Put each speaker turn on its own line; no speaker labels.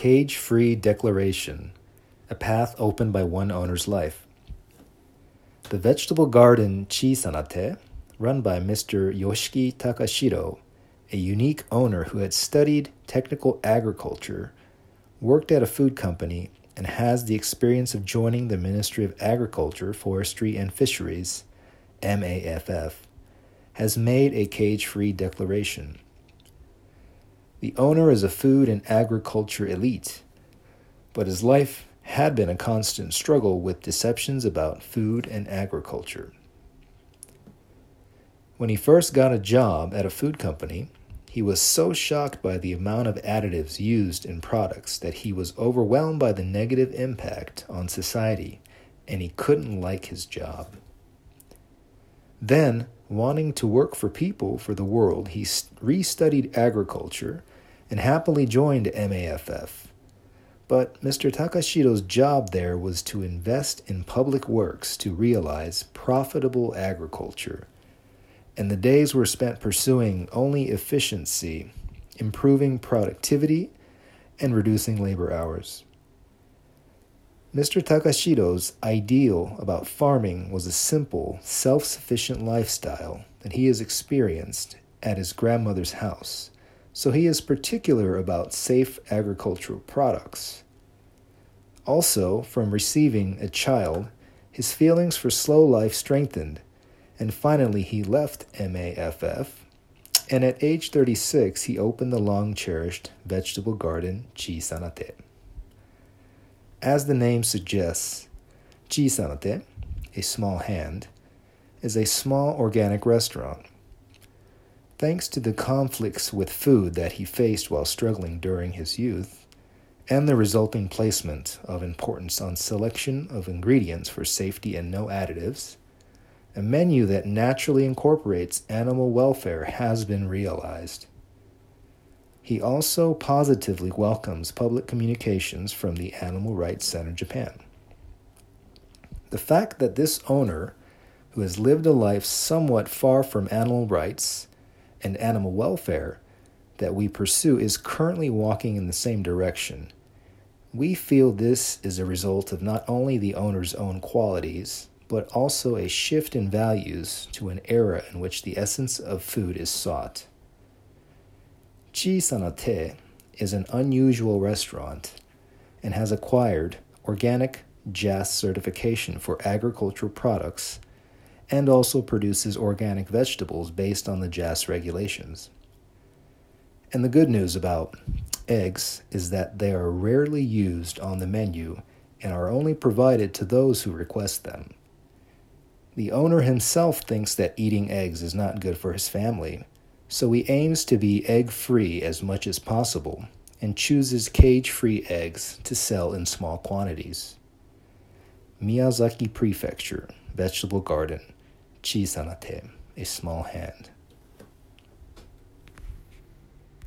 Cage Free Declaration A Path Opened by One Owner's Life. The vegetable garden Chisanate, run by Mr. Yoshiki Takashiro, a unique owner who had studied technical agriculture, worked at a food company, and has the experience of joining the Ministry of Agriculture, Forestry, and Fisheries, MAFF, has made a cage free declaration. The owner is a food and agriculture elite, but his life had been a constant struggle with deceptions about food and agriculture. When he first got a job at a food company, he was so shocked by the amount of additives used in products that he was overwhelmed by the negative impact on society and he couldn't like his job. Then, wanting to work for people for the world, he restudied agriculture and happily joined MAFF. But Mr. Takashiro's job there was to invest in public works to realize profitable agriculture and the days were spent pursuing only efficiency, improving productivity, and reducing labor hours. Mr. Takashiro's ideal about farming was a simple, self sufficient lifestyle that he has experienced at his grandmother's house, so he is particular about safe agricultural products. Also, from receiving a child, his feelings for slow life strengthened and finally, he left MAFF, and at age 36, he opened the long cherished vegetable garden Chisanate. As the name suggests, Chisanate, a small hand, is a small organic restaurant. Thanks to the conflicts with food that he faced while struggling during his youth, and the resulting placement of importance on selection of ingredients for safety and no additives, a menu that naturally incorporates animal welfare has been realized. He also positively welcomes public communications from the Animal Rights Center Japan. The fact that this owner, who has lived a life somewhat far from animal rights and animal welfare that we pursue, is currently walking in the same direction. We feel this is a result of not only the owner's own qualities, but also a shift in values to an era in which the essence of food is sought. Chi Chisanate is an unusual restaurant and has acquired organic JAS certification for agricultural products and also produces organic vegetables based on the JAS regulations. And the good news about eggs is that they are rarely used on the menu and are only provided to those who request them. The owner himself thinks that eating eggs is not good for his family, so he aims to be egg free as much as possible and chooses cage free eggs to sell in small quantities. Miyazaki Prefecture, Vegetable Garden, Chisanate, a small hand.